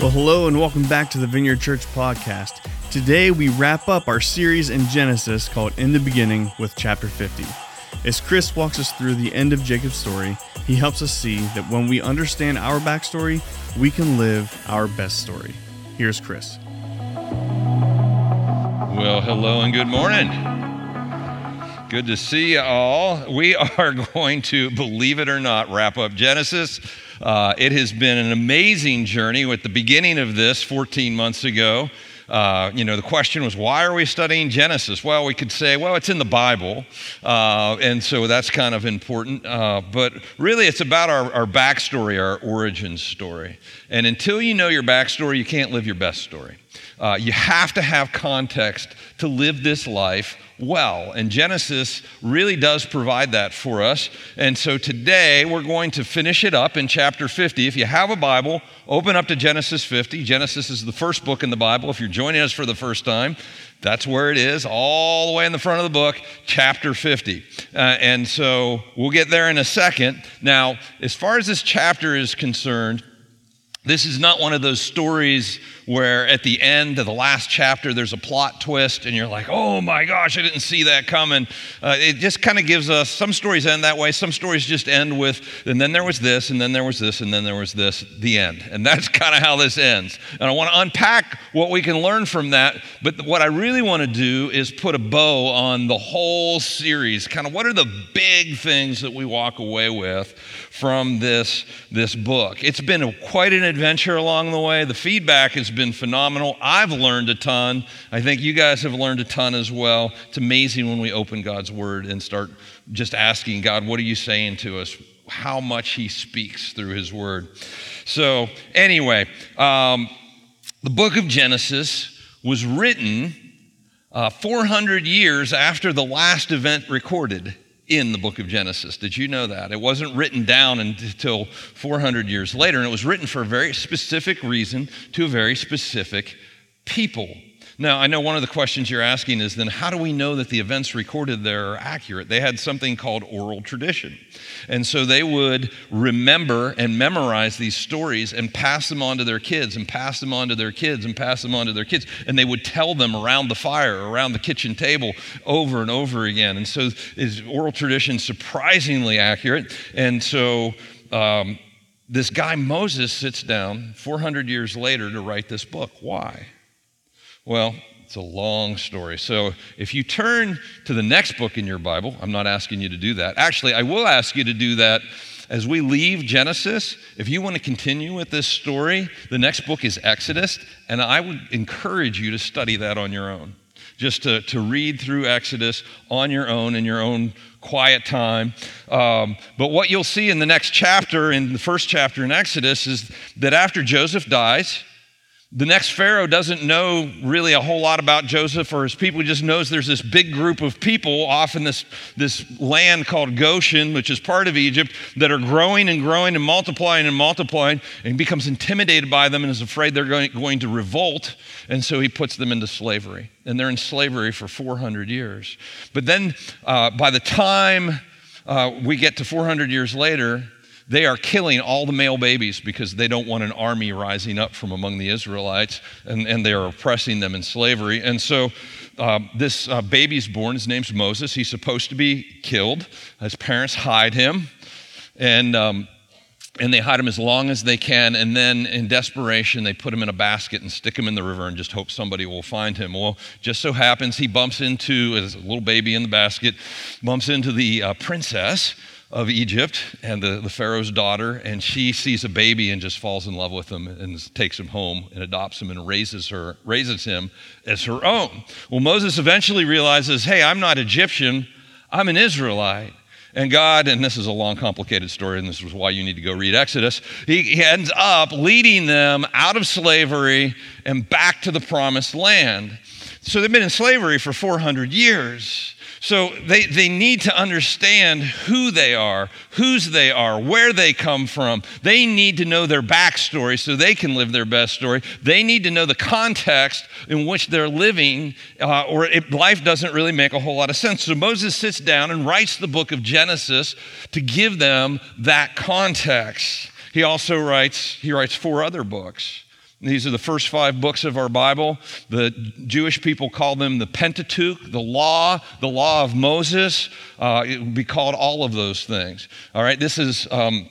Well, hello and welcome back to the Vineyard Church podcast. Today we wrap up our series in Genesis called In the Beginning with chapter 50. As Chris walks us through the end of Jacob's story, he helps us see that when we understand our backstory, we can live our best story. Here's Chris. Well, hello and good morning. Good to see you all. We are going to, believe it or not, wrap up Genesis. Uh, it has been an amazing journey with the beginning of this 14 months ago. Uh, you know, the question was, why are we studying Genesis? Well, we could say, well, it's in the Bible, uh, and so that's kind of important. Uh, but really, it's about our, our backstory, our origin story. And until you know your backstory, you can't live your best story. Uh, you have to have context to live this life well. And Genesis really does provide that for us. And so today we're going to finish it up in chapter 50. If you have a Bible, open up to Genesis 50. Genesis is the first book in the Bible. If you're joining us for the first time, that's where it is, all the way in the front of the book, chapter 50. Uh, and so we'll get there in a second. Now, as far as this chapter is concerned, this is not one of those stories where at the end of the last chapter there's a plot twist and you're like, oh my gosh, I didn't see that coming. Uh, it just kind of gives us some stories end that way, some stories just end with, and then there was this, and then there was this, and then there was this, the end. And that's kind of how this ends. And I want to unpack what we can learn from that. But what I really want to do is put a bow on the whole series. Kind of what are the big things that we walk away with from this, this book? It's been a, quite an adventure along the way. The feedback has been phenomenal. I've learned a ton. I think you guys have learned a ton as well. It's amazing when we open God's Word and start just asking God, what are you saying to us? How much He speaks through His Word. So, anyway, um, the book of Genesis was written uh, 400 years after the last event recorded in the book of Genesis. Did you know that? It wasn't written down until 400 years later, and it was written for a very specific reason to a very specific people. Now, I know one of the questions you're asking is then how do we know that the events recorded there are accurate? They had something called oral tradition. And so they would remember and memorize these stories and pass them on to their kids and pass them on to their kids and pass them on to their kids. And they would tell them around the fire, around the kitchen table over and over again. And so is oral tradition surprisingly accurate. And so um, this guy Moses sits down 400 years later to write this book. Why? Well, it's a long story. So if you turn to the next book in your Bible, I'm not asking you to do that. Actually, I will ask you to do that as we leave Genesis. If you want to continue with this story, the next book is Exodus, and I would encourage you to study that on your own. Just to, to read through Exodus on your own in your own quiet time. Um, but what you'll see in the next chapter, in the first chapter in Exodus, is that after Joseph dies, the next Pharaoh doesn't know really a whole lot about Joseph or his people. He just knows there's this big group of people off in this, this land called Goshen, which is part of Egypt, that are growing and growing and multiplying and multiplying, and becomes intimidated by them and is afraid they're going, going to revolt. And so he puts them into slavery. And they're in slavery for 400 years. But then uh, by the time uh, we get to 400 years later, they are killing all the male babies because they don't want an army rising up from among the Israelites and, and they are oppressing them in slavery. And so uh, this uh, baby's born. His name's Moses. He's supposed to be killed. His parents hide him. And. Um, and they hide him as long as they can and then in desperation they put him in a basket and stick him in the river and just hope somebody will find him well just so happens he bumps into as a little baby in the basket bumps into the uh, princess of Egypt and the, the Pharaoh's daughter, and she sees a baby and just falls in love with him and takes him home and adopts him and raises her, raises him as her own. Well, Moses eventually realizes, hey, I'm not Egyptian, I'm an Israelite. And God, and this is a long, complicated story, and this is why you need to go read Exodus, he, he ends up leading them out of slavery and back to the promised land. So they've been in slavery for 400 years. So they, they need to understand who they are, whose they are, where they come from. They need to know their backstory so they can live their best story. They need to know the context in which they're living, uh, or it, life doesn't really make a whole lot of sense. So Moses sits down and writes the book of Genesis to give them that context. He also writes, he writes four other books These are the first five books of our Bible. The Jewish people call them the Pentateuch, the law, the law of Moses. Uh, it would be called all of those things. All right, this is, um,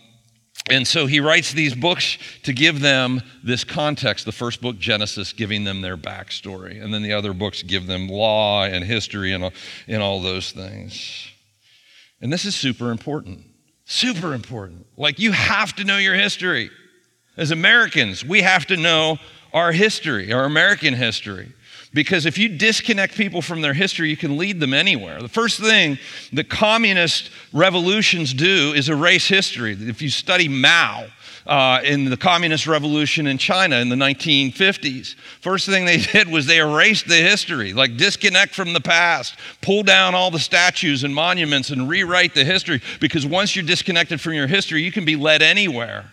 and so he writes these books to give them this context. The first book, Genesis, giving them their backstory. And then the other books give them law and history and, and all those things. And this is super important. Super important. Like, you have to know your history. As Americans, we have to know our history, our American history. Because if you disconnect people from their history, you can lead them anywhere. The first thing that communist revolutions do is erase history. If you study Mao, uh, in the communist revolution in China in the 1950s. First thing they did was they erased the history, like disconnect from the past, pull down all the statues and monuments and rewrite the history. Because once you're disconnected from your history, you can be led anywhere.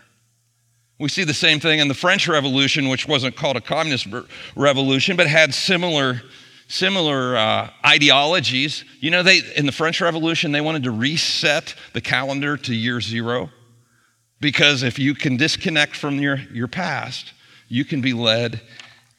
We see the same thing in the French Revolution, which wasn't called a communist revolution, but had similar, similar uh, ideologies. You know, they in the French Revolution they wanted to reset the calendar to year zero, because if you can disconnect from your, your past, you can be led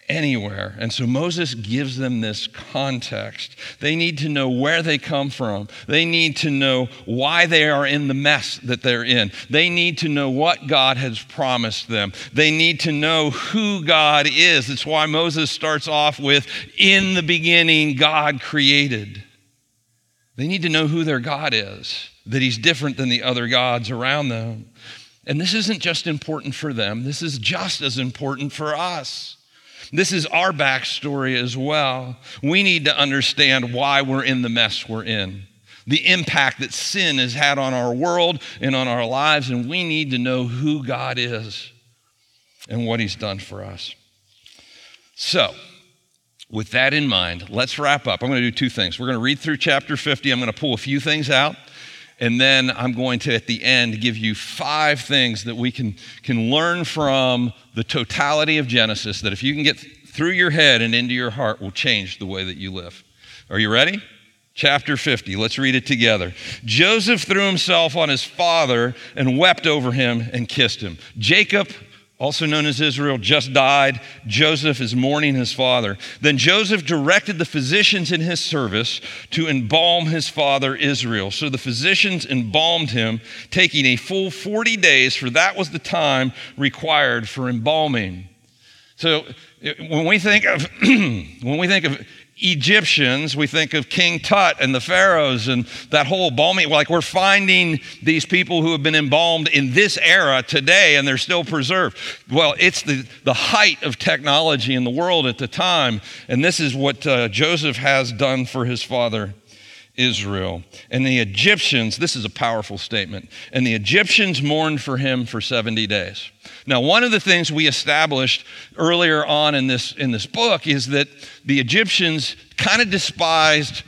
anywhere. And so Moses gives them this context. They need to know where they come from. They need to know why they are in the mess that they're in. They need to know what God has promised them. They need to know who God is. That's why Moses starts off with, In the beginning, God created. They need to know who their God is, that He's different than the other gods around them. And this isn't just important for them, this is just as important for us. This is our backstory as well. We need to understand why we're in the mess we're in, the impact that sin has had on our world and on our lives, and we need to know who God is and what He's done for us. So, with that in mind, let's wrap up. I'm going to do two things. We're going to read through chapter 50. I'm going to pull a few things out. And then I'm going to, at the end, give you five things that we can, can learn from the totality of Genesis that if you can get through your head and into your heart will change the way that you live. Are you ready? Chapter 50. Let's read it together. Joseph threw himself on his father and wept over him and kissed him. Jacob also known as Israel, just died. Joseph is mourning his father. Then Joseph directed the physicians in his service to embalm his father Israel. So the physicians embalmed him, taking a full 40 days, for that was the time required for embalming. So eh, when we think of when we think of Egyptians, we think of King Tut and the pharaohs and that whole embalming. Like we're finding these people who have been embalmed in this era today and they're still preserved. Well, it's the, the height of technology in the world at the time. And this is what uh, Joseph has done for his father Israel. And the Egyptians, this is a powerful statement, and the Egyptians mourned for him for 70 days. Now, one of the things we established earlier on in this, in this book is that the Egyptians kind of despised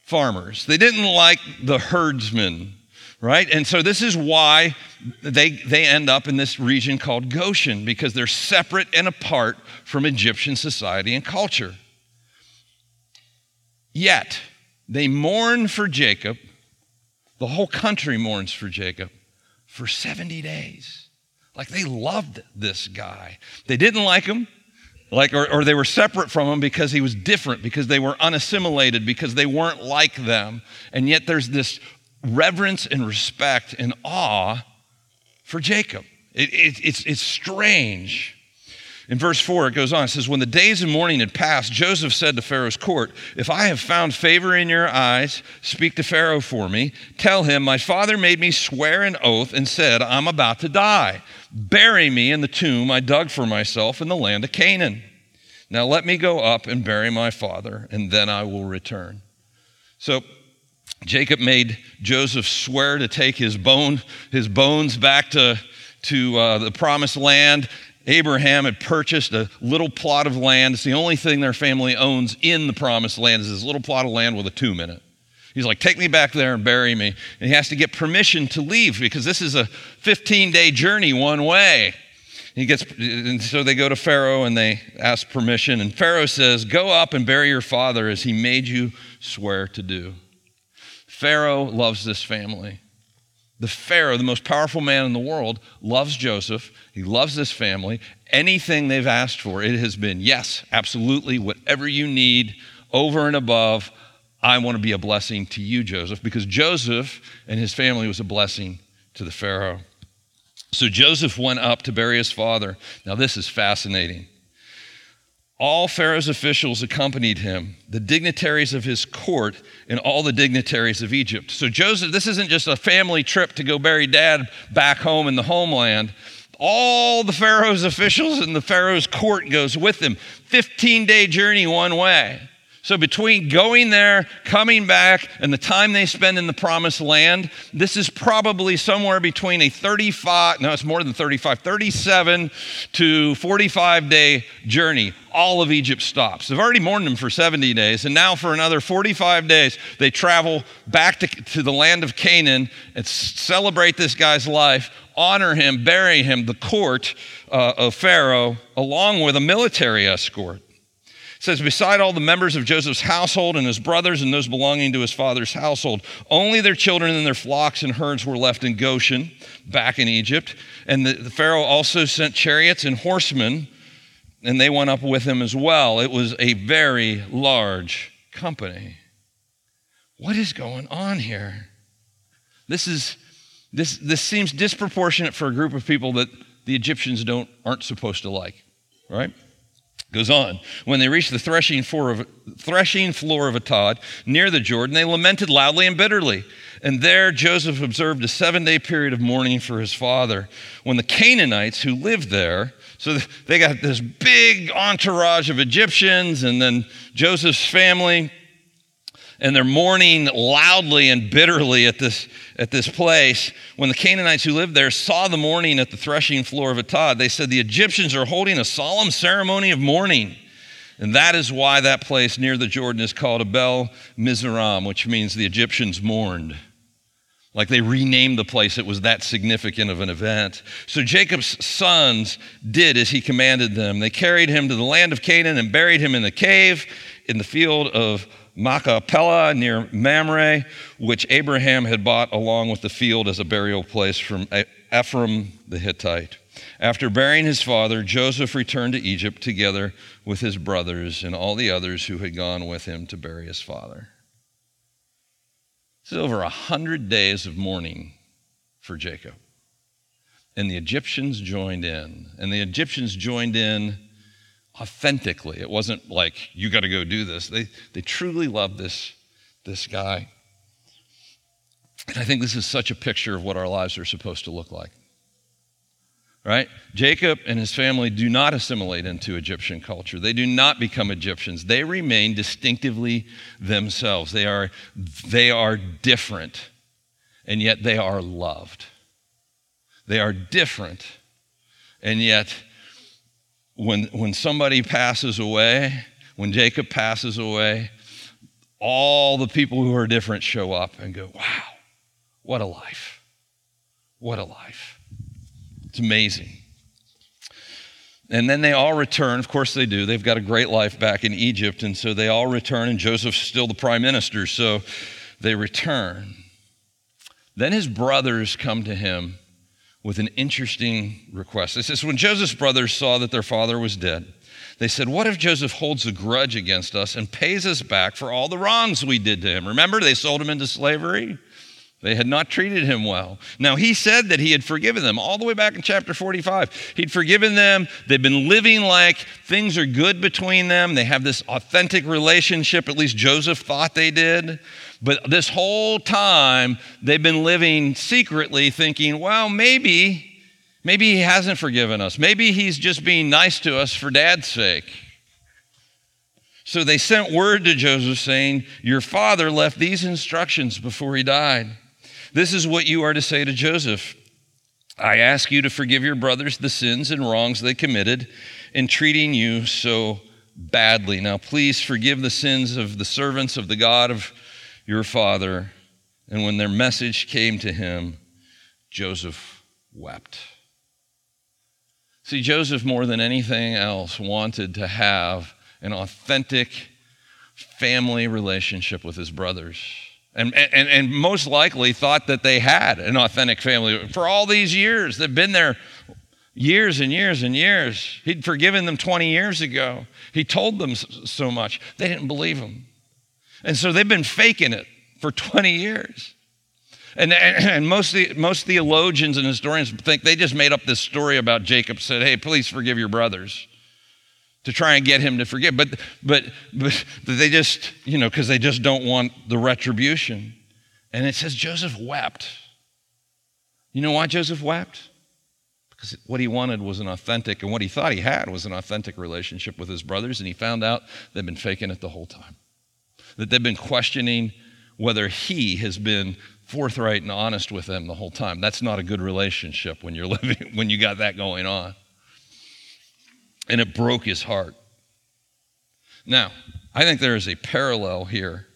farmers. They didn't like the herdsmen, right? And so this is why they, they end up in this region called Goshen, because they're separate and apart from Egyptian society and culture. Yet, they mourn for Jacob. The whole country mourns for Jacob for 70 days. Like they loved this guy. They didn't like him, like, or, or they were separate from him because he was different, because they were unassimilated, because they weren't like them. And yet there's this reverence and respect and awe for Jacob. It, it, it's, it's strange. In verse 4, it goes on. It says, When the days of mourning had passed, Joseph said to Pharaoh's court, If I have found favor in your eyes, speak to Pharaoh for me. Tell him, My father made me swear an oath and said, I'm about to die. Bury me in the tomb I dug for myself in the land of Canaan. Now let me go up and bury my father, and then I will return. So Jacob made Joseph swear to take his, bone, his bones back to, to uh, the promised land Abraham had purchased a little plot of land. It's the only thing their family owns in the promised land is this little plot of land with a tomb in it. He's like, take me back there and bury me. And he has to get permission to leave because this is a 15 day journey one way. He gets, and so they go to Pharaoh and they ask permission. And Pharaoh says, Go up and bury your father as he made you swear to do. Pharaoh loves this family. The Pharaoh, the most powerful man in the world, loves Joseph. He loves this family. Anything they've asked for, it has been yes, absolutely, whatever you need over and above. I want to be a blessing to you, Joseph, because Joseph and his family was a blessing to the Pharaoh. So Joseph went up to bury his father. Now, this is fascinating. All Pharaoh's officials accompanied him, the dignitaries of his court, and all the dignitaries of Egypt. So, Joseph, this isn't just a family trip to go bury dad back home in the homeland. All the Pharaoh's officials and the Pharaoh's court goes with him. 15 day journey one way. So, between going there, coming back, and the time they spend in the promised land, this is probably somewhere between a 35, no, it's more than 35, 37 to 45 day journey. All of Egypt stops. They've already mourned him for 70 days, and now for another 45 days, they travel back to, to the land of Canaan and celebrate this guy's life, honor him, bury him, the court uh, of Pharaoh, along with a military escort. Says, Beside all the members of Joseph's household and his brothers and those belonging to his father's household, only their children and their flocks and herds were left in Goshen, back in Egypt. And the, the Pharaoh also sent chariots and horsemen, and they went up with him as well. It was a very large company. What is going on here? This is this this seems disproportionate for a group of people that the Egyptians don't aren't supposed to like, right? Goes on. When they reached the threshing floor, of, threshing floor of Atad near the Jordan, they lamented loudly and bitterly. And there Joseph observed a seven day period of mourning for his father. When the Canaanites who lived there, so they got this big entourage of Egyptians and then Joseph's family, and they're mourning loudly and bitterly at this, at this place. When the Canaanites who lived there saw the mourning at the threshing floor of Atad, they said, The Egyptians are holding a solemn ceremony of mourning. And that is why that place near the Jordan is called Abel Mizraim, which means the Egyptians mourned. Like they renamed the place, it was that significant of an event. So Jacob's sons did as he commanded them. They carried him to the land of Canaan and buried him in the cave in the field of Machpelah near Mamre, which Abraham had bought along with the field as a burial place from Ephron the Hittite. After burying his father, Joseph returned to Egypt together with his brothers and all the others who had gone with him to bury his father. This is over a hundred days of mourning for Jacob. And the Egyptians joined in. And the Egyptians joined in authentically. It wasn't like, you got to go do this. They, they truly loved this, this guy. And I think this is such a picture of what our lives are supposed to look like. Right? Jacob and his family do not assimilate into Egyptian culture. They do not become Egyptians. They remain distinctively themselves. They are, they are different, and yet they are loved. They are different, and yet when, when somebody passes away, when Jacob passes away, all the people who are different show up and go, wow, what a life. What a life. It's amazing. And then they all return. Of course, they do. They've got a great life back in Egypt. And so they all return, and Joseph's still the prime minister. So they return. Then his brothers come to him with an interesting request. It says, When Joseph's brothers saw that their father was dead, they said, What if Joseph holds a grudge against us and pays us back for all the wrongs we did to him? Remember, they sold him into slavery. They had not treated him well. Now, he said that he had forgiven them all the way back in chapter 45. He'd forgiven them. They've been living like things are good between them. They have this authentic relationship, at least Joseph thought they did. But this whole time, they've been living secretly thinking, well, maybe, maybe he hasn't forgiven us. Maybe he's just being nice to us for dad's sake. So they sent word to Joseph saying, Your father left these instructions before he died. This is what you are to say to Joseph I ask you to forgive your brothers the sins and wrongs they committed in treating you so badly. Now, please forgive the sins of the servants of the God of your father. And when their message came to him, Joseph wept. See, Joseph, more than anything else, wanted to have an authentic family relationship with his brothers. and, and, and most likely thought that they had an authentic family. For all these years, they've been there years and years and years. He'd forgiven them 20 years ago. He told them so much. They didn't believe him. And so they've been faking it for 20 years. And, and most, most theologians and historians think they just made up this story about Jacob, said, hey, please forgive your brothers to try and get him to forgive. But, but, but they just, you know, because they just don't want the retribution. And it says Joseph wept. You know why Joseph wept? Because what he wanted was an authentic, and what he thought he had was an authentic relationship with his brothers, and he found out they've been faking it the whole time. That they've been questioning whether he has been forthright and honest with them the whole time. That's not a good relationship when you're living, when you got that going on. And it broke his heart. Now, I think there is a parallel here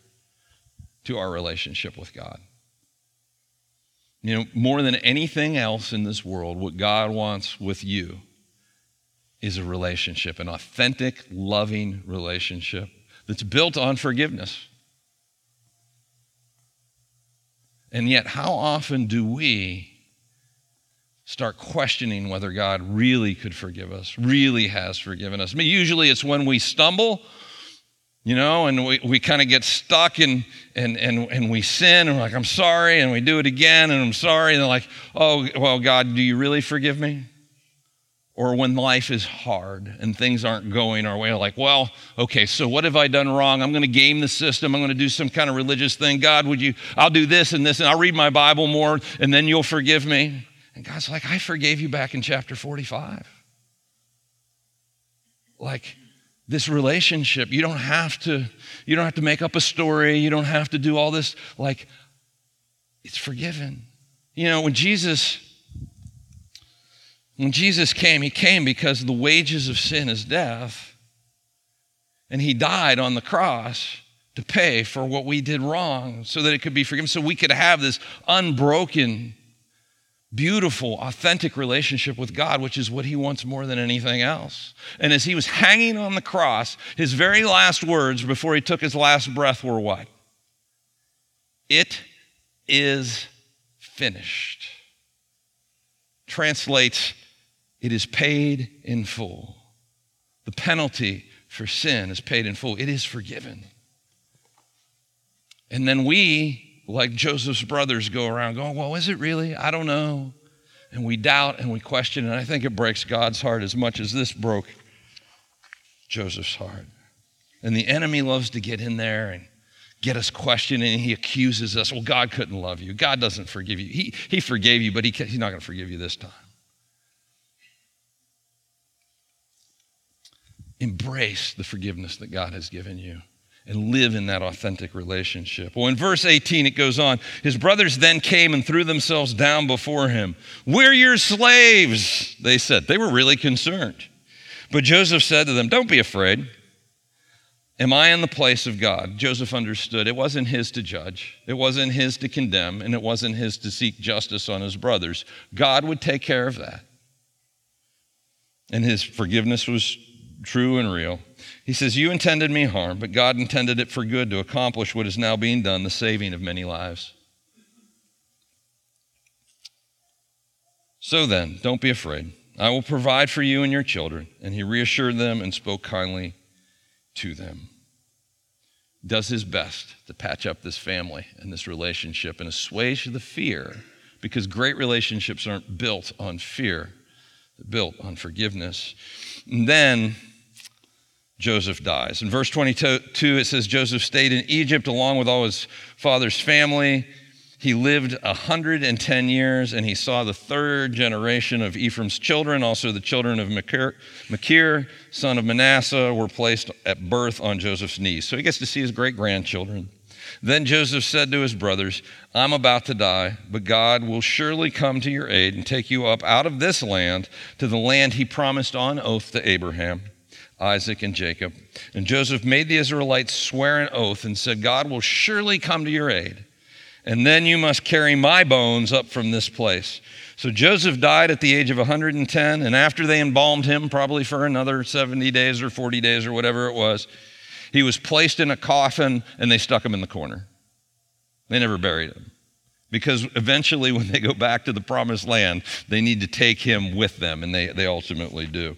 to our relationship with God. You know, more than anything else in this world, what God wants with you is a relationship, an authentic, loving relationship that's built on forgiveness. And yet, how often do we start questioning whether God really could forgive us, really has forgiven us? I mean, usually it's when we stumble, you know, and we, we kind of get stuck and, and, and, and we sin and we're like, I'm sorry, and we do it again and I'm sorry. And they're like, oh, well, God, do you really forgive me? Or when life is hard and things aren't going our way, like, well, okay, so what have I done wrong? I'm going to game the system. I'm going to do some kind of religious thing. God, would you, I'll do this and this, and I'll read my Bible more, and then you'll forgive me. And God's like, I forgave you back in chapter 45. Like, this relationship, you don't have to, you don't have to make up a story. You don't have to do all this. Like, it's forgiven. You know, when Jesus when Jesus came, he came because the wages of sin is death. And he died on the cross to pay for what we did wrong so that it could be forgiven, so we could have this unbroken, beautiful, authentic relationship with God, which is what he wants more than anything else. And as he was hanging on the cross, his very last words before he took his last breath were what? It is finished. Translates it is paid in full. The penalty for sin is paid in full. It is forgiven. And then we, like Joseph's brothers, go around going, Well, is it really? I don't know. And we doubt and we question. And I think it breaks God's heart as much as this broke Joseph's heart. And the enemy loves to get in there and get us questioning. He accuses us. Well, God couldn't love you. God doesn't forgive you. He, he forgave you, but he, he's not going to forgive you this time. Embrace the forgiveness that God has given you and live in that authentic relationship. Well, in verse 18, it goes on His brothers then came and threw themselves down before him. We're your slaves, they said. They were really concerned. But Joseph said to them, Don't be afraid. Am I in the place of God? Joseph understood it wasn't his to judge, it wasn't his to condemn, and it wasn't his to seek justice on his brothers. God would take care of that. And his forgiveness was true and real. He says, You intended me harm, but God intended it for good to accomplish what is now being done, the saving of many lives. So then, don't be afraid. I will provide for you and your children. And he reassured them and spoke kindly to them. Does his best to patch up this family and this relationship and assuage the fear, because great relationships aren't built on fear, they're built on forgiveness. And then Joseph dies. In verse 22, it says Joseph stayed in Egypt along with all his father's family. He lived 110 years and he saw the third generation of Ephraim's children. Also, the children of Machir, Machir, son of Manasseh, were placed at birth on Joseph's knees. So he gets to see his great grandchildren. Then Joseph said to his brothers, I'm about to die, but God will surely come to your aid and take you up out of this land to the land he promised on oath to Abraham. Isaac, and Jacob. And Joseph made the Israelites swear an oath and said, God will surely come to your aid. And then you must carry my bones up from this place. So Joseph died at the age of 110, and after they embalmed him, probably for another 70 days or 40 days or whatever it was, he was placed in a coffin and they stuck him in the corner. They never buried him. Because eventually, when they go back to the promised land, they need to take him with them, and they, they ultimately do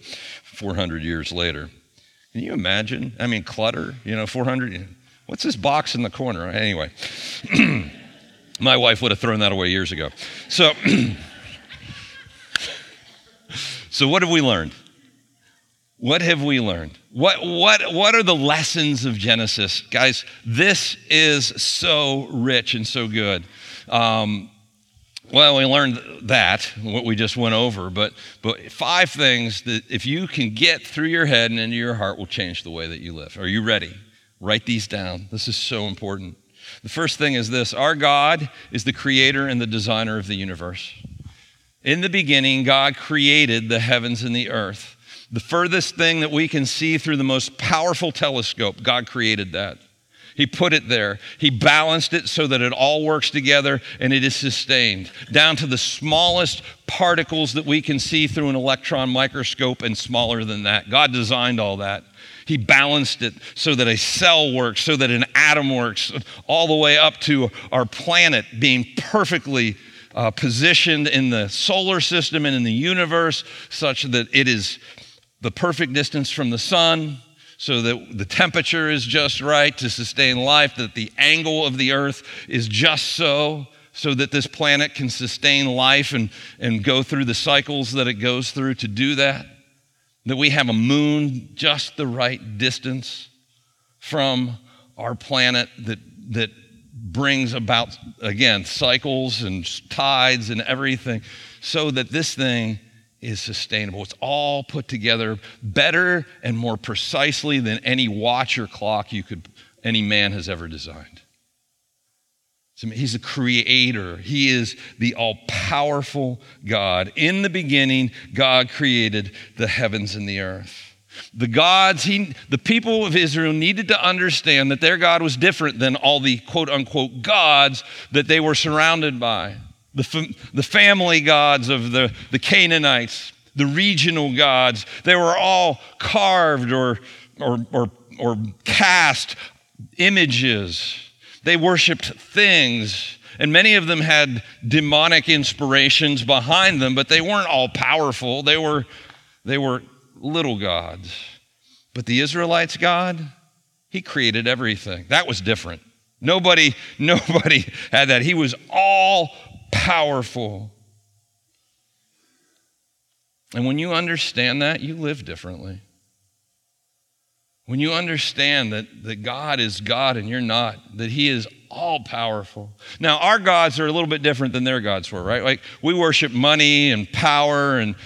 400 years later. Can you imagine? I mean, clutter, you know, 400. What's this box in the corner? Anyway, my wife would have thrown that away years ago. So, so what have we learned? What have we learned? What, what, what are the lessons of Genesis? Guys, this is so rich and so good. Um, well, we learned that, what we just went over, but, but five things that if you can get through your head and into your heart will change the way that you live. Are you ready? Write these down. This is so important. The first thing is this Our God is the creator and the designer of the universe. In the beginning, God created the heavens and the earth. The furthest thing that we can see through the most powerful telescope, God created that. He put it there. He balanced it so that it all works together and it is sustained, down to the smallest particles that we can see through an electron microscope and smaller than that. God designed all that. He balanced it so that a cell works, so that an atom works, all the way up to our planet being perfectly uh, positioned in the solar system and in the universe, such that it is the perfect distance from the sun so that the temperature is just right to sustain life, that the angle of the earth is just so, so that this planet can sustain life and, and go through the cycles that it goes through to do that. That we have a moon just the right distance from our planet that, that brings about, again, cycles and tides and everything, so that this thing is sustainable. It's all put together better and more precisely than any watch or clock you could any man has ever designed. He's a creator. He is the all powerful God. In the beginning, God created the heavens and the earth. The gods, he, the people of Israel needed to understand that their God was different than all the quote unquote gods that they were surrounded by the, the family gods of the, the Canaanites, the regional gods. They were all carved or, or, or, or cast images. They worshiped things. And many of them had demonic inspirations behind them, but they weren't all powerful. They were, they were little gods. But the Israelites' God, He created everything. That was different. Nobody, nobody had that. He was all powerful. And when you understand that, you live differently. When you understand that, that God is God and you're not, that He is all powerful. Now, our gods are a little bit different than their gods were, right? Like we worship money and power and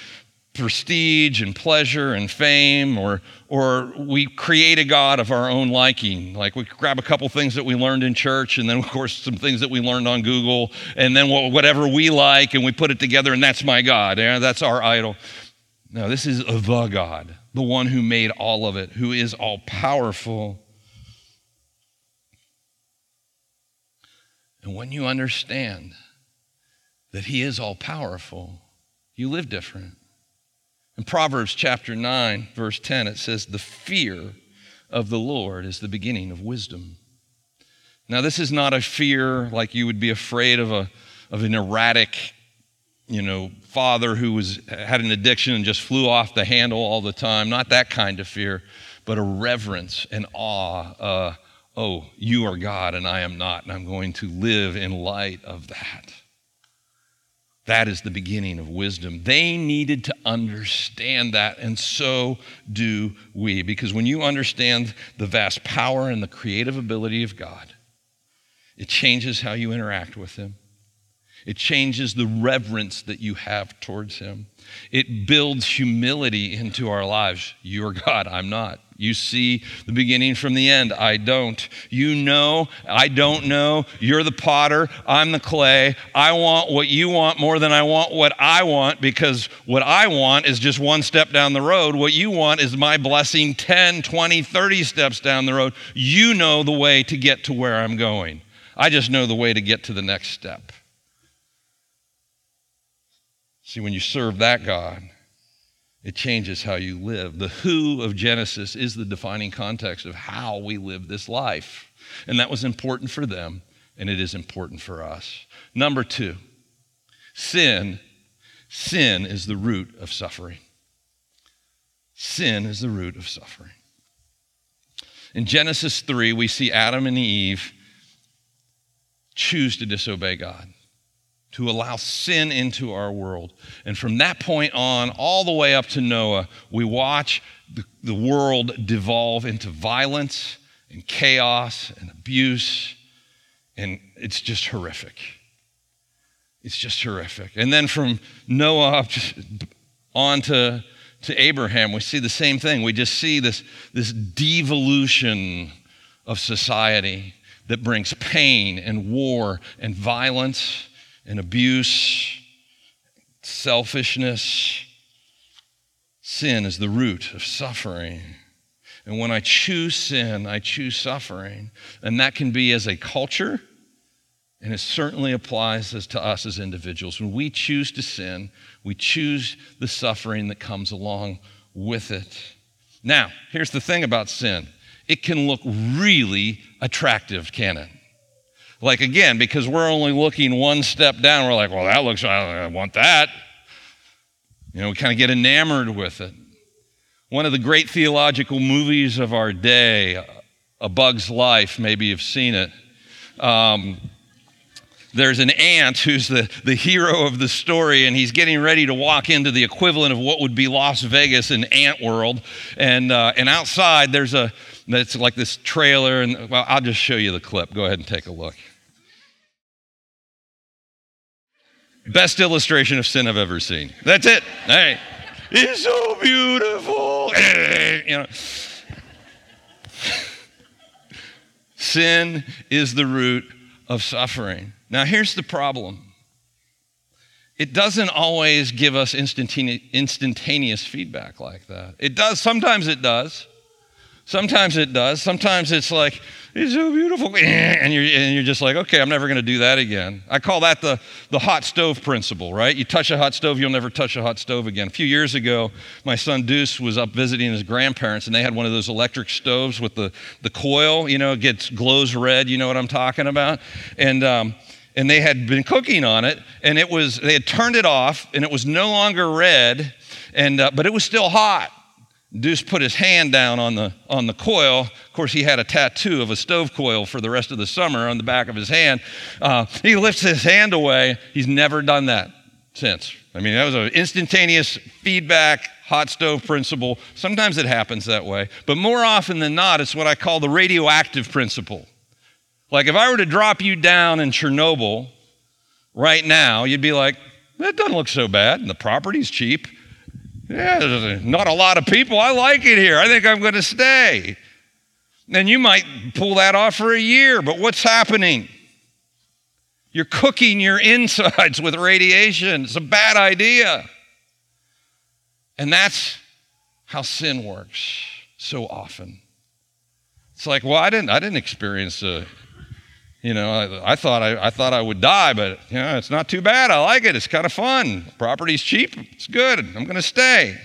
prestige and pleasure and fame, or, or we create a God of our own liking. Like we grab a couple things that we learned in church, and then, of course, some things that we learned on Google, and then whatever we like, and we put it together, and that's my God. Yeah, that's our idol. No, this is the God, the one who made all of it, who is all powerful. And when you understand that He is all powerful, you live different. In Proverbs chapter 9, verse 10, it says, The fear of the Lord is the beginning of wisdom. Now, this is not a fear like you would be afraid of, a, of an erratic, you know, father who was, had an addiction and just flew off the handle all the time. Not that kind of fear, but a reverence and awe. Uh, oh, you are God and I am not, and I'm going to live in light of that. That is the beginning of wisdom. They needed to understand that, and so do we. Because when you understand the vast power and the creative ability of God, it changes how you interact with Him. It changes the reverence that you have towards Him. It builds humility into our lives. You're God, I'm not. You see the beginning from the end. I don't. You know, I don't know. You're the potter, I'm the clay. I want what you want more than I want what I want because what I want is just one step down the road. What you want is my blessing 10, 20, 30 steps down the road. You know the way to get to where I'm going. I just know the way to get to the next step. See, when you serve that God, it changes how you live. The who of Genesis is the defining context of how we live this life. And that was important for them and it is important for us. Number two, sin, sin is the root of suffering. Sin is the root of suffering. In Genesis 3, we see Adam and Eve choose to disobey God, to allow sin into our world. And from that point on, all the way up to Noah, we watch the, the world devolve into violence and chaos and abuse. And it's just horrific. It's just horrific. And then from Noah up on to, to Abraham, we see the same thing. We just see this, this devolution of society that brings pain and war and violence and abuse, selfishness. Sin is the root of suffering. And when I choose sin, I choose suffering. And that can be as a culture, and it certainly applies as to us as individuals. When we choose to sin, we choose the suffering that comes along with it. Now, here's the thing about sin it can look really attractive, can it? Like, again, because we're only looking one step down, we're like, well, that looks, I want that. You know, we kind of get enamored with it. One of the great theological movies of our day, A Bug's Life, maybe you've seen it. Um, there's an ant who's the, the hero of the story, and he's getting ready to walk into the equivalent of what would be Las Vegas in ant world. And, uh, and outside, there's a, it's like this trailer, and well, I'll just show you the clip. Go ahead and take a look. Best illustration of sin I've ever seen. That's it. Hey, it's so beautiful. you know. Sin is the root of suffering. Now, here's the problem it doesn't always give us instantaneous feedback like that. It does, sometimes it does. Sometimes it does. Sometimes it's like, it's so beautiful. And you're, and you're just like, okay, I'm never going to do that again. I call that the, the hot stove principle, right? You touch a hot stove, you'll never touch a hot stove again. A few years ago, my son Deuce was up visiting his grandparents, and they had one of those electric stoves with the, the coil, you know, it gets glows red. You know what I'm talking about? And, um, and they had been cooking on it, and it was, they had turned it off, and it was no longer red, and, uh, but it was still hot. Deuce put his hand down on the, on the coil. Of course, he had a tattoo of a stove coil for the rest of the summer on the back of his hand. Uh, he lifts his hand away. He's never done that since. I mean, that was an instantaneous feedback, hot stove principle. Sometimes it happens that way, but more often than not, it's what I call the radioactive principle. Like if I were to drop you down in Chernobyl right now, you'd be like, that doesn't look so bad, and the property's cheap. Yeah, not a lot of people. I like it here. I think I'm going to stay. And you might pull that off for a year, but what's happening? You're cooking your insides with radiation. It's a bad idea. And that's how sin works so often. It's like, well, I didn't, I didn't experience a you know, I, I thought I, I, thought I would die, but you know, it's not too bad. I like it. It's kind of fun. Property's cheap. It's good. I'm going to stay.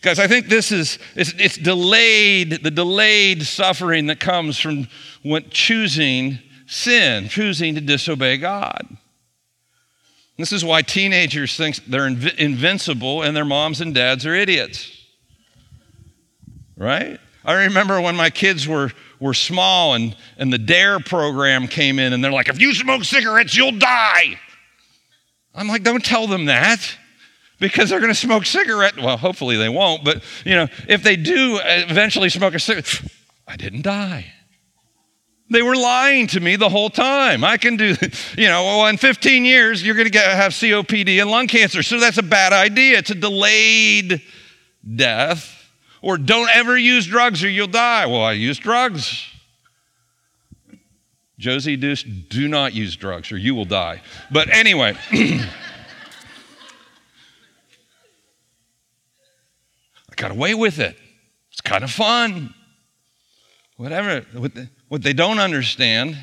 Because I think this is it's, it's, delayed, the delayed suffering that comes from when choosing sin, choosing to disobey God. This is why teenagers think they're inv- invincible and their moms and dads are idiots. Right? I remember when my kids were were small and, and the DARE program came in and they're like, if you smoke cigarettes, you'll die. I'm like, don't tell them that because they're going to smoke cigarette. Well, hopefully they won't, but you know, if they do eventually smoke a cigarette, I didn't die. They were lying to me the whole time. I can do, you know, well, in 15 years, you're going to have COPD and lung cancer. So that's a bad idea. It's a delayed death. Or don't ever use drugs or you'll die. Well, I use drugs. Josie Deuce, do not use drugs or you will die. But anyway. I got away with it. It's kind of fun. Whatever. What they don't understand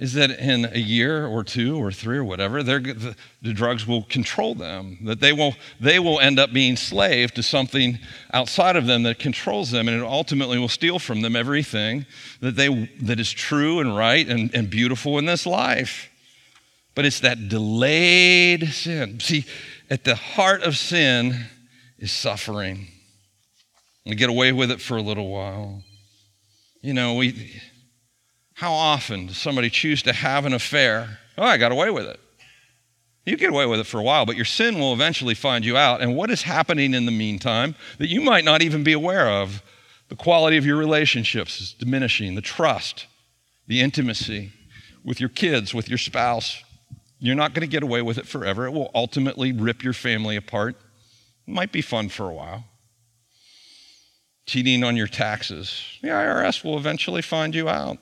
is that in a year or two or three or whatever, the, the, drugs will control them, that they will, they will end up being slave to something outside of them that controls them, and it ultimately will steal from them everything that, they, that is true and right and, and beautiful in this life. But it's that delayed sin. See, at the heart of sin is suffering. We get away with it for a little while. You know, we how often does somebody choose to have an affair? Oh, I got away with it. You get away with it for a while, but your sin will eventually find you out. And what is happening in the meantime that you might not even be aware of? The quality of your relationships is diminishing, the trust, the intimacy with your kids, with your spouse. You're not going to get away with it forever. It will ultimately rip your family apart. It might be fun for a while. Cheating on your taxes. The IRS will eventually find you out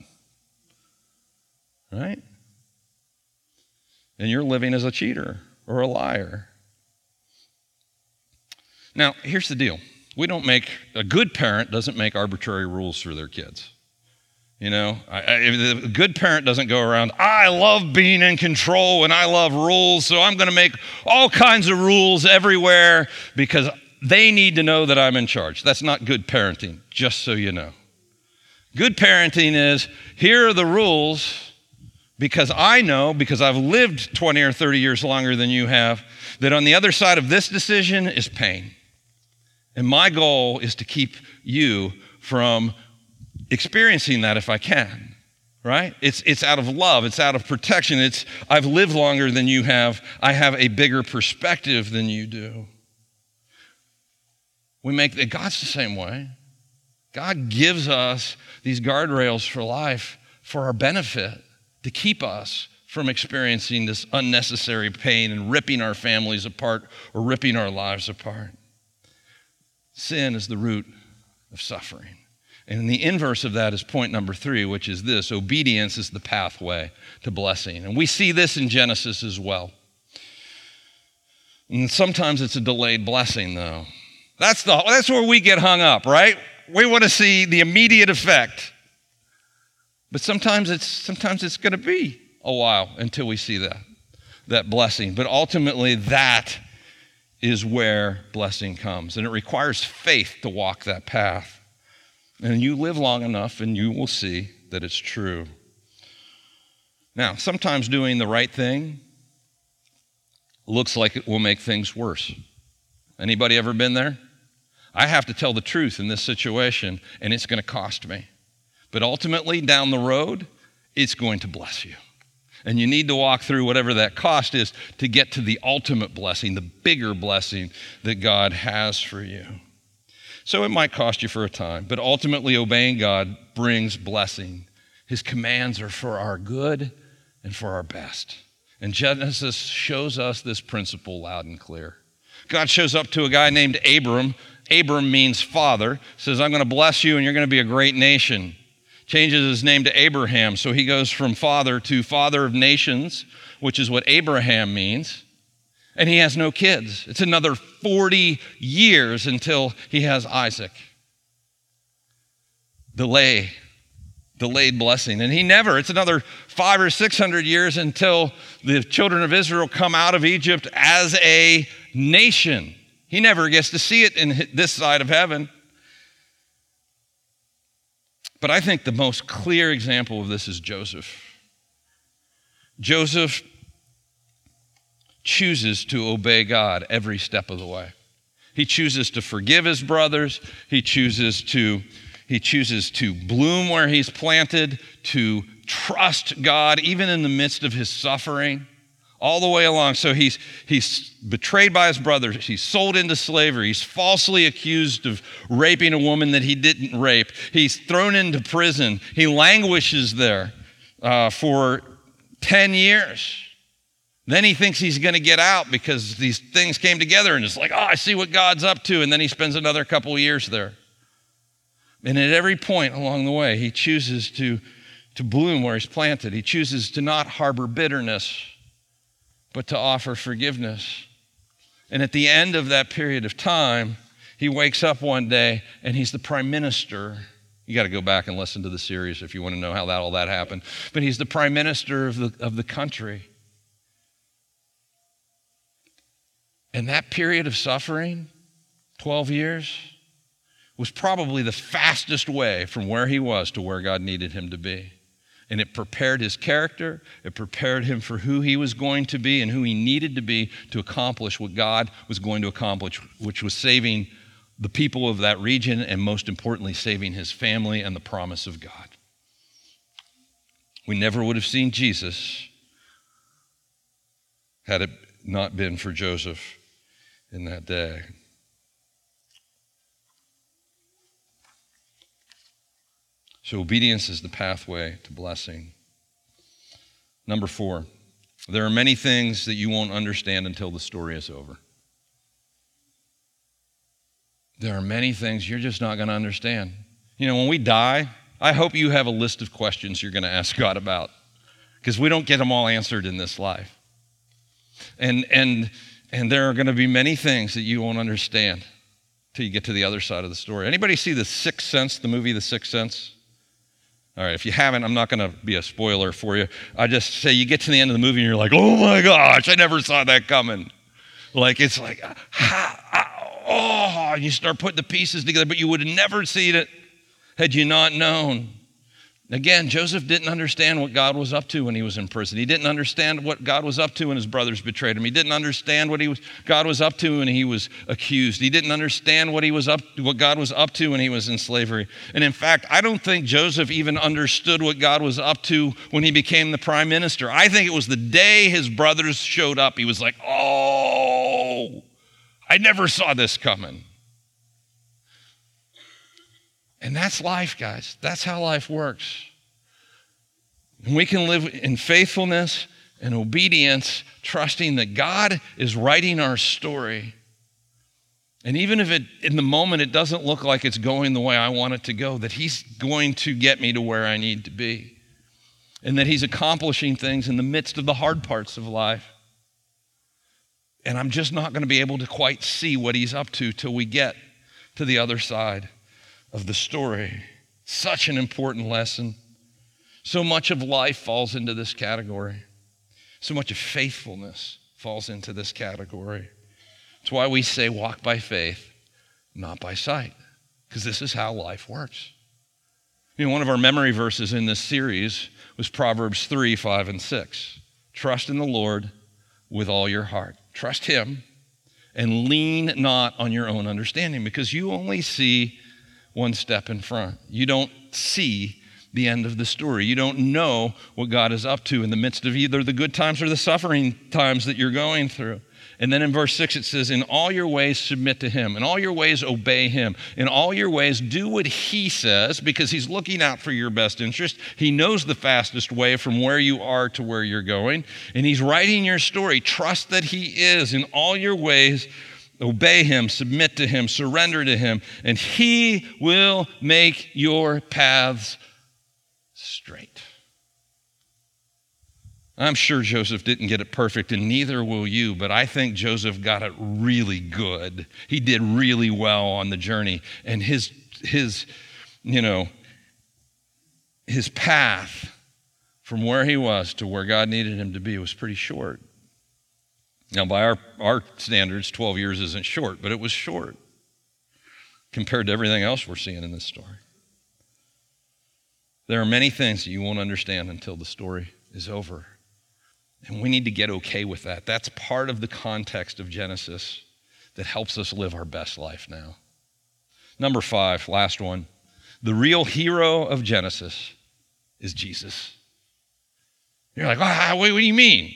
right? And you're living as a cheater or a liar. Now, here's the deal. We don't make, a good parent doesn't make arbitrary rules for their kids. You know, I, I, a good parent doesn't go around, I love being in control and I love rules, so I'm going to make all kinds of rules everywhere because they need to know that I'm in charge. That's not good parenting, just so you know. Good parenting is here are the rules, because I know, because I've lived 20 or 30 years longer than you have, that on the other side of this decision is pain. And my goal is to keep you from experiencing that if I can, right? It's, it's out of love, it's out of protection. It's, I've lived longer than you have, I have a bigger perspective than you do. We make, that God's the same way. God gives us these guardrails for life for our benefit to keep us from experiencing this unnecessary pain and ripping our families apart or ripping our lives apart. Sin is the root of suffering. And the inverse of that is point number three, which is this obedience is the pathway to blessing. And we see this in Genesis as well. And sometimes it's a delayed blessing, though. That's, the, that's where we get hung up, right? We want to see the immediate effect. But sometimes it's sometimes it's going to be a while until we see that that blessing. But ultimately that is where blessing comes. And it requires faith to walk that path. And you live long enough and you will see that it's true. Now, sometimes doing the right thing looks like it will make things worse. Anybody ever been there? I have to tell the truth in this situation and it's going to cost me. But ultimately, down the road, it's going to bless you. And you need to walk through whatever that cost is to get to the ultimate blessing, the bigger blessing that God has for you. So it might cost you for a time, but ultimately, obeying God brings blessing. His commands are for our good and for our best. And Genesis shows us this principle loud and clear. God shows up to a guy named Abram. Abram means father, says, I'm going to bless you and you're going to be a great nation changes his name to Abraham. So he goes from father to father of nations, which is what Abraham means. And he has no kids. It's another 40 years until he has Isaac. Delay, delayed blessing. And he never, it's another five or 600 years until the children of Israel come out of Egypt as a nation. He never gets to see it in this side of heaven. But I think the most clear example of this is Joseph. Joseph chooses to obey God every step of the way. He chooses to forgive his brothers. He chooses to, he chooses to bloom where he's planted, to trust God even in the midst of his suffering all the way along. So he's, he's betrayed by his brothers. He's sold into slavery. He's falsely accused of raping a woman that he didn't rape. He's thrown into prison. He languishes there uh, for 10 years. Then he thinks he's going to get out because these things came together and it's like, oh, I see what God's up to. And then he spends another couple years there. And at every point along the way, he chooses to, to bloom where he's planted. He chooses to not harbor bitterness but to offer forgiveness. And at the end of that period of time, he wakes up one day and he's the prime minister You got to go back and listen to the series if you want to know how that all that happened. But he's the prime minister of the, of the country. And that period of suffering, 12 years, was probably the fastest way from where he was to where God needed him to be. And it prepared his character, it prepared him for who he was going to be and who he needed to be to accomplish what God was going to accomplish, which was saving the people of that region and most importantly, saving his family and the promise of God. We never would have seen Jesus had it not been for Joseph in that day. So, obedience is the pathway to blessing. Number four, there are many things that you won't understand until the story is over. There are many things you're just not going to understand. You know, when we die, I hope you have a list of questions you're going to ask God about because we don't get them all answered in this life. And, and, and there are going to be many things that you won't understand till you get to the other side of the story. Anybody see The Sixth Sense, the movie The Sixth Sense? All right, if you haven't, I'm not going to be a spoiler for you. I just say you get to the end of the movie and you're like, oh my gosh, I never saw that coming. Like, it's like, oh, and you start putting the pieces together, but you would have never seen it had you not known. Again, Joseph didn't understand what God was up to when he was in prison. He didn't understand what God was up to when his brothers betrayed him. He didn't understand what he was, God was up to when he was accused. He didn't understand what he was up what God was up to when he was in slavery. And in fact, I don't think Joseph even understood what God was up to when he became the prime minister. I think it was the day his brothers showed up. He was like, "Oh, I never saw this coming." And that's life, guys. That's how life works. And we can live in faithfulness and obedience, trusting that God is writing our story. And even if it, in the moment it doesn't look like it's going the way I want it to go, that He's going to get me to where I need to be. And that He's accomplishing things in the midst of the hard parts of life. And I'm just not going to be able to quite see what He's up to till we get to the other side of the story. Such an important lesson. So much of life falls into this category. So much of faithfulness falls into this category. It's why we say walk by faith, not by sight, because this is how life works. You know, one of our memory verses in this series was Proverbs 3, 5, and 6. Trust in the Lord with all your heart. Trust Him and lean not on your own understanding because you only see one step in front. You don't see the end of the story. You don't know what God is up to in the midst of either the good times or the suffering times that you're going through. And then in verse 6, it says, In all your ways, submit to him. In all your ways, obey him. In all your ways, do what he says because he's looking out for your best interest. He knows the fastest way from where you are to where you're going. And he's writing your story. Trust that he is. In all your ways, Obey him, submit to him, surrender to him, and he will make your paths straight. I'm sure Joseph didn't get it perfect, and neither will you, but I think Joseph got it really good. He did really well on the journey, and his, his you know, his path from where he was to where God needed him to be was pretty short. Now, by our, our standards, 12 years isn't short, but it was short compared to everything else we're seeing in this story. There are many things that you won't understand until the story is over. And we need to get okay with that. That's part of the context of Genesis that helps us live our best life now. Number five, last one. The real hero of Genesis is Jesus. You're like, ah, what do you mean?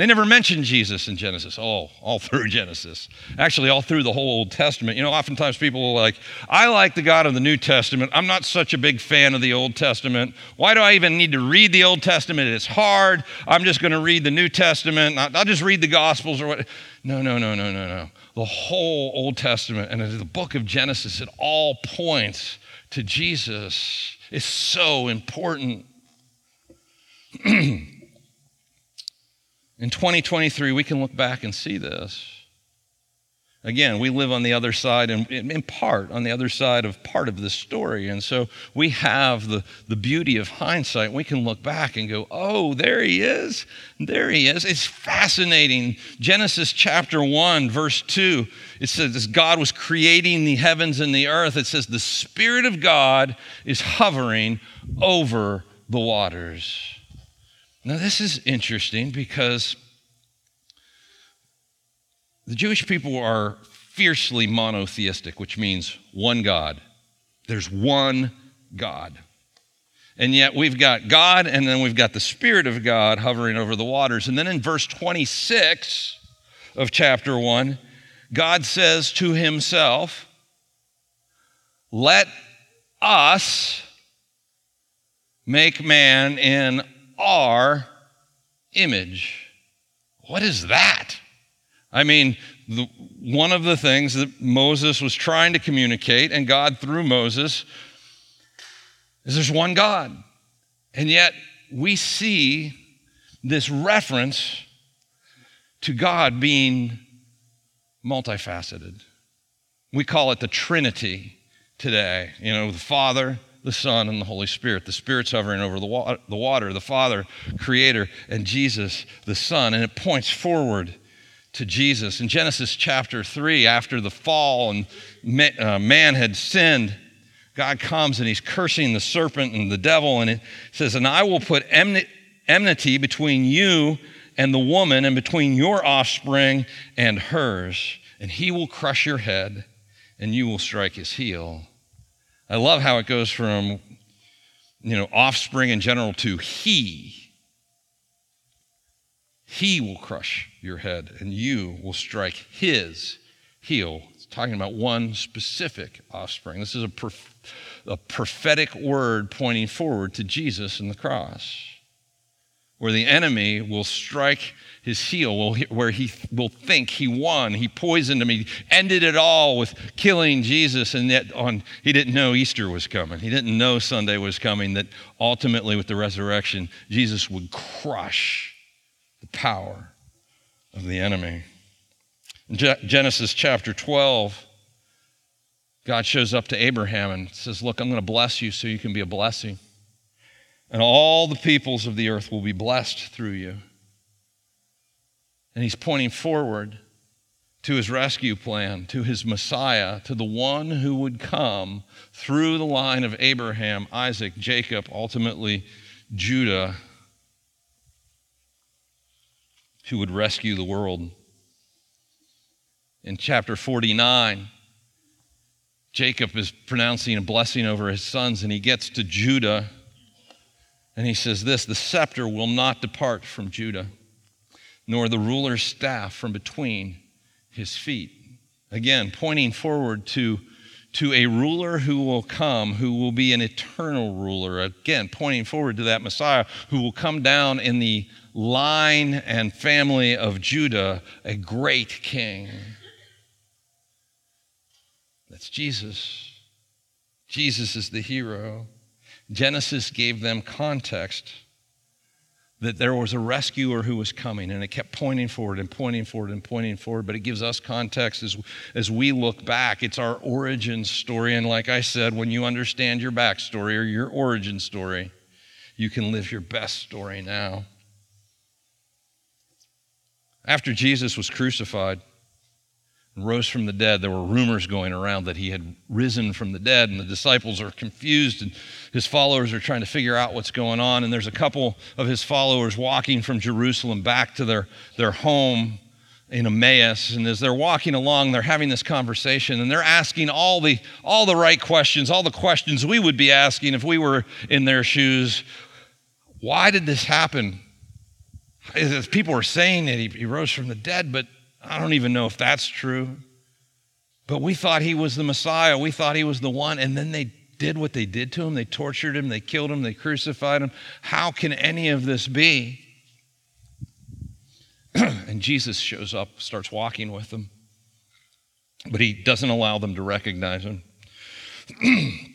They never mention Jesus in Genesis. Oh, all through Genesis. Actually, all through the whole Old Testament. You know, oftentimes people are like, I like the God of the New Testament. I'm not such a big fan of the Old Testament. Why do I even need to read the Old Testament? It's hard. I'm just going to read the New Testament. I'll just read the Gospels or what. No, no, no, no, no, no. The whole Old Testament and the book of Genesis, it all points to Jesus. It's so important. In 2023, we can look back and see this. Again, we live on the other side, and in part, on the other side of part of this story. And so we have the, the beauty of hindsight. We can look back and go, oh, there he is. There he is. It's fascinating. Genesis chapter 1, verse 2, it says, God was creating the heavens and the earth, it says, the Spirit of God is hovering over the waters. Now, this is interesting because the Jewish people are fiercely monotheistic, which means one God. There's one God. And yet we've got God, and then we've got the Spirit of God hovering over the waters. And then in verse 26 of chapter 1, God says to himself, Let us make man in our image. What is that? I mean, the, one of the things that Moses was trying to communicate, and God through Moses, is there's one God. And yet we see this reference to God being multifaceted. We call it the Trinity today. You know, the Father, the Son, and the Holy Spirit. The Spirit's hovering over the, wa- the water, the Father, Creator, and Jesus, the Son. And it points forward to Jesus. In Genesis chapter 3, after the fall and uh, man had sinned, God comes and he's cursing the serpent and the devil, and it says, And I will put enmity between you and the woman, and between your offspring and hers, and he will crush your head, and you will strike his heel. I love how it goes from, you know, offspring in general to he. He will crush your head, and you will strike his heel. It's talking about one specific offspring. This is a, prof- a prophetic word pointing forward to Jesus and the cross, where the enemy will strike his heel, where he will think he won. He poisoned him. He ended it all with killing Jesus, and yet on, he didn't know Easter was coming. He didn't know Sunday was coming, that ultimately, with the resurrection, Jesus would crush the power of the enemy. In Genesis chapter 12, God shows up to Abraham and says, Look, I'm going to bless you so you can be a blessing. And all the peoples of the earth will be blessed through you. And he's pointing forward to his rescue plan, to his Messiah, to the one who would come through the line of Abraham, Isaac, Jacob, ultimately Judah, who would rescue the world. In chapter 49, Jacob is pronouncing a blessing over his sons, and he gets to Judah, and he says, This the scepter will not depart from Judah, nor the ruler's staff from between his feet. Again, pointing forward to, to a ruler who will come, who will be an eternal ruler. Again, pointing forward to that Messiah who will come down in the line and family of Judah a great king. That's Jesus. Jesus is the hero. Genesis gave them context that there was a rescuer who was coming, and it kept pointing forward and pointing forward and pointing forward. But it gives us context as, as we look back. It's our origin story. And like I said, when you understand your backstory or your origin story, you can live your best story now. After Jesus was crucified and rose from the dead, there were rumors going around that he had risen from the dead, and the disciples are confused, and his followers are trying to figure out what's going on. And there's a couple of his followers walking from Jerusalem back to their, their home in Emmaus. And as they're walking along, they're having this conversation and they're asking all the, all the right questions, all the questions we would be asking if we were in their shoes. Why did this happen? People were saying that he, he rose from the dead, but I don't even know if that's true. But we thought he was the Messiah. We thought he was the one. And then they did what they did to him. They tortured him. They killed him. They crucified him. How can any of this be? and Jesus shows up, starts walking with them. But he doesn't allow them to recognize him.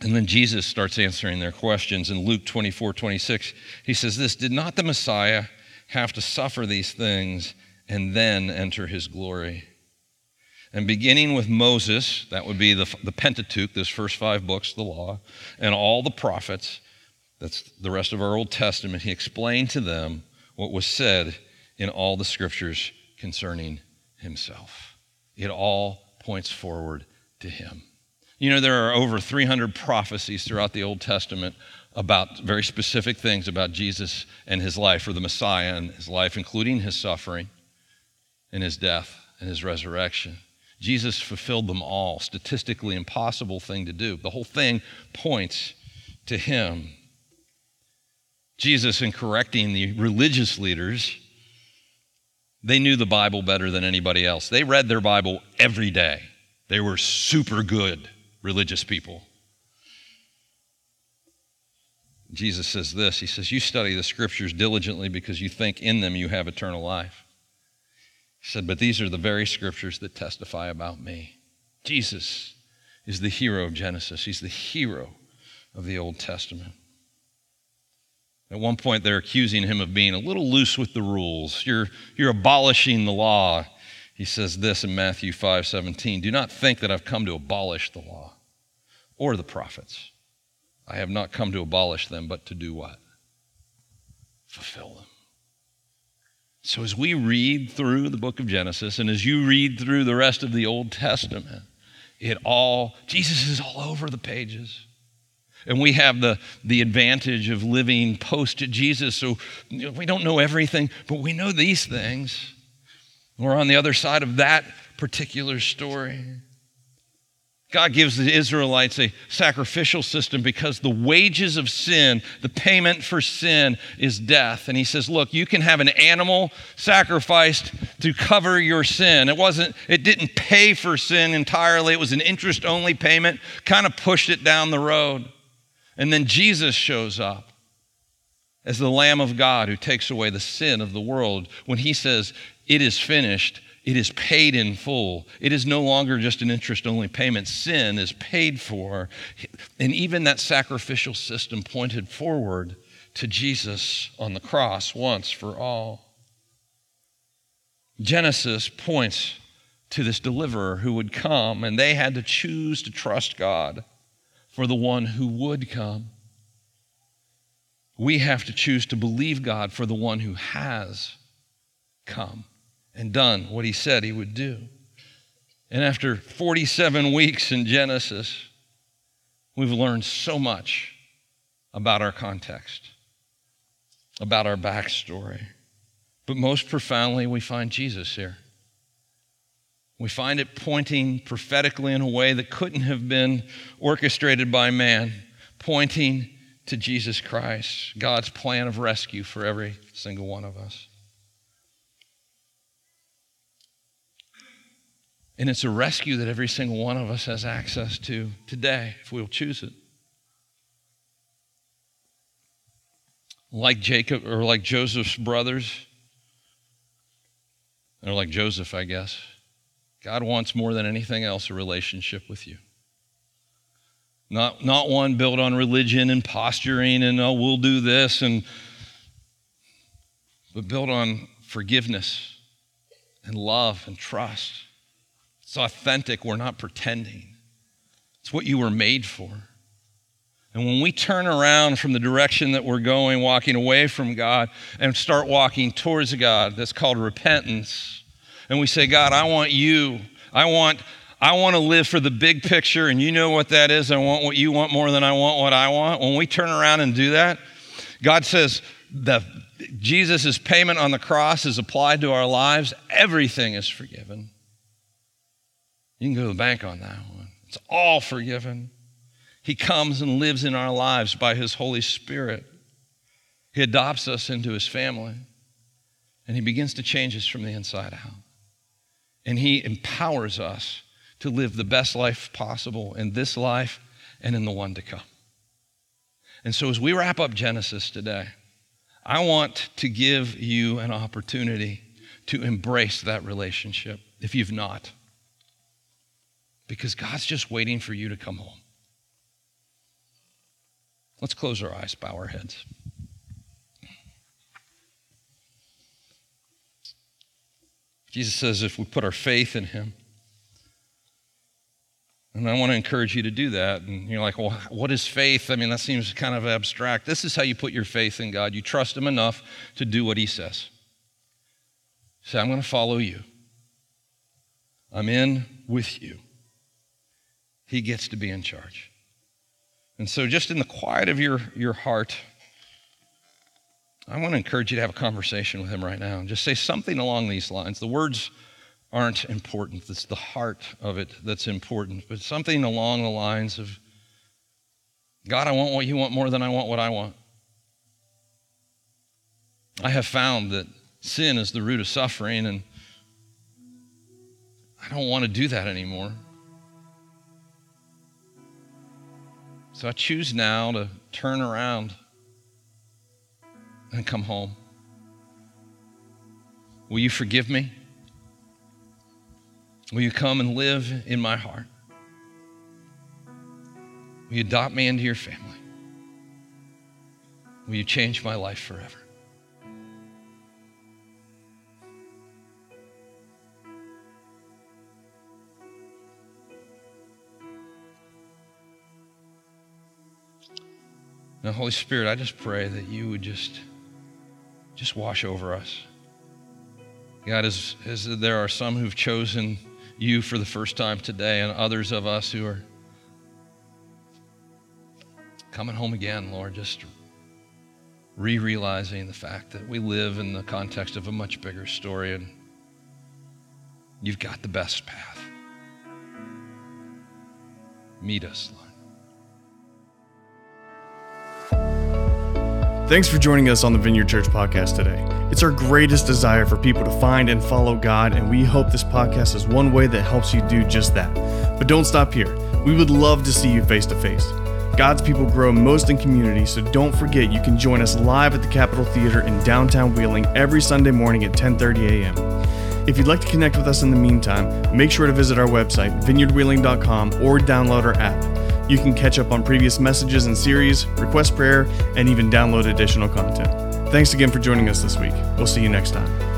And then Jesus starts answering their questions in Luke 24 26. He says, This did not the Messiah have to suffer these things and then enter his glory? And beginning with Moses, that would be the, the Pentateuch, those first five books, the law, and all the prophets, that's the rest of our Old Testament, he explained to them what was said in all the scriptures concerning himself. It all points forward to him. You know, there are over 300 prophecies throughout the Old Testament about very specific things about Jesus and his life, or the Messiah and his life, including his suffering and his death and his resurrection. Jesus fulfilled them all. Statistically impossible thing to do. The whole thing points to him. Jesus, in correcting the religious leaders, they knew the Bible better than anybody else. They read their Bible every day. They were super good religious people. Jesus says this He says, You study the scriptures diligently because you think in them you have eternal life. He said, But these are the very scriptures that testify about me. Jesus is the hero of Genesis, he's the hero of the Old Testament. At one point, they're accusing him of being a little loose with the rules. You're, you're abolishing the law. He says this in Matthew 5 17 Do not think that I've come to abolish the law or the prophets. I have not come to abolish them, but to do what? Fulfill them. So, as we read through the book of Genesis and as you read through the rest of the Old Testament, it all, Jesus is all over the pages. And we have the, the advantage of living post Jesus, so we don't know everything, but we know these things. We're on the other side of that particular story. God gives the Israelites a sacrificial system because the wages of sin, the payment for sin, is death. And he says, Look, you can have an animal sacrificed to cover your sin. It wasn't, it didn't pay for sin entirely, it was an interest only payment, kind of pushed it down the road. And then Jesus shows up as the Lamb of God who takes away the sin of the world when he says, It is finished. It is paid in full. It is no longer just an interest only payment. Sin is paid for. And even that sacrificial system pointed forward to Jesus on the cross once for all. Genesis points to this deliverer who would come, and they had to choose to trust God for the one who would come. We have to choose to believe God for the one who has come and done what he said he would do. And after 47 weeks in Genesis, we've learned so much about our context, about our backstory. But most profoundly, we find Jesus here. We find it pointing prophetically in a way that couldn't have been orchestrated by man, pointing to Jesus Christ, God's plan of rescue for every single one of us. And it's a rescue that every single one of us has access to today if we'll choose it. Like Jacob or like Joseph's brothers, or like Joseph, I guess, God wants more than anything else a relationship with you. Not, not one built on religion and posturing and, oh, we'll do this, and, but built on forgiveness and love and trust. It's authentic. We're not pretending. It's what you were made for. And when we turn around from the direction that we're going, walking away from God, and start walking towards God, that's called repentance. And we say, God, I want you. I want, I want to live for the big picture, and you know what that is. I want what you want more than I want what I want. When we turn around and do that, God says, the Jesus' payment on the cross is applied to our lives. Everything is forgiven. You can go to the bank on that one. It's all forgiven. He comes and lives in our lives by His Holy Spirit. He adopts us into His family, and He begins to change us from the inside out. And He empowers us to live the best life possible in this life and in the one to come. And so, as we wrap up Genesis today, I want to give you an opportunity to embrace that relationship if you've not because God's just waiting for you to come home. Let's close our eyes, bow our heads. Jesus says if we put our faith in Him, And I want to encourage you to do that. And you're like, well, what is faith? I mean, that seems kind of abstract. This is how you put your faith in God. You trust Him enough to do what He says. Say, I'm going to follow you. I'm in with you. He gets to be in charge. And so, just in the quiet of your, your heart, I want to encourage you to have a conversation with him right now and just say something along these lines. The words aren't important, it's the heart of it that's important, but something along the lines of God, I want what you want more than I want what I want. I have found that sin is the root of suffering, and I don't want to do that anymore. So I choose now to turn around and come home. Will you forgive me? Will you come and live in my heart? Will you adopt me into your family? Will you change my life forever? Now, Holy Spirit, I just pray that you would just, just wash over us. God, as, as there are some who've chosen you for the first time today, and others of us who are coming home again, Lord, just re realizing the fact that we live in the context of a much bigger story and you've got the best path. Meet us, Lord. Thanks for joining us on the Vineyard Church podcast today. It's our greatest desire for people to find and follow God, and we hope this podcast is one way that helps you do just that. But don't stop here. We would love to see you face to face. God's people grow most in community, so don't forget you can join us live at the Capitol Theater in downtown Wheeling every Sunday morning at 10:30 a.m. If you'd like to connect with us in the meantime, make sure to visit our website, vineyardwheeling.com, or download our app. You can catch up on previous messages and series, request prayer, and even download additional content. Thanks again for joining us this week. We'll see you next time.